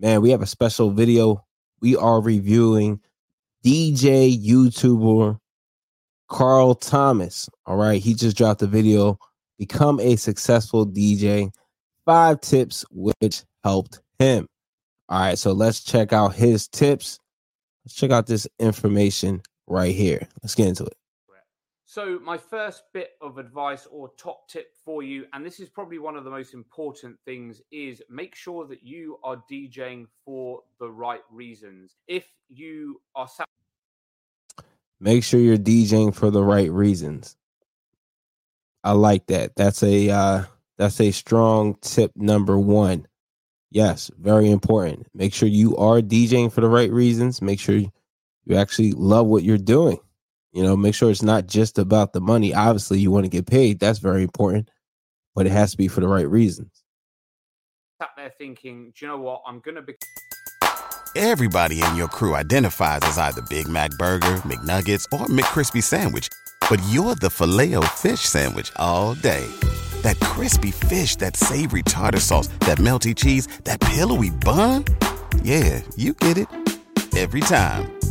Man, we have a special video. We are reviewing DJ YouTuber Karl Thomas. All right. He just dropped a video. Become a successful DJ. Five tips which helped him. All right. So let's check out his tips. Let's check out this information right here. Let's get into it. So, my first bit of advice or top tip for you, and this is probably one of the most important things, is make sure that you are DJing for the right reasons. If you are sat Make sure you're DJing for the right reasons. I like that. That's a uh that's a strong tip number 1. Yes, very important. Make sure you are DJing for the right reasons. Make sure you actually love what you're doing. You know, make sure it's not just about the money. Obviously, you want to get paid. That's very important, but it has to be for the right reasons. sat there thinking, do you know what? I'm going to be. Everybody in your crew identifies as either Big Mac Burger, McNuggets, or McCrispy Sandwich. But you're the filet fish Sandwich all day. That crispy fish, that savory tartar sauce, that melty cheese, that pillowy bun. Yeah, you get it. Every time.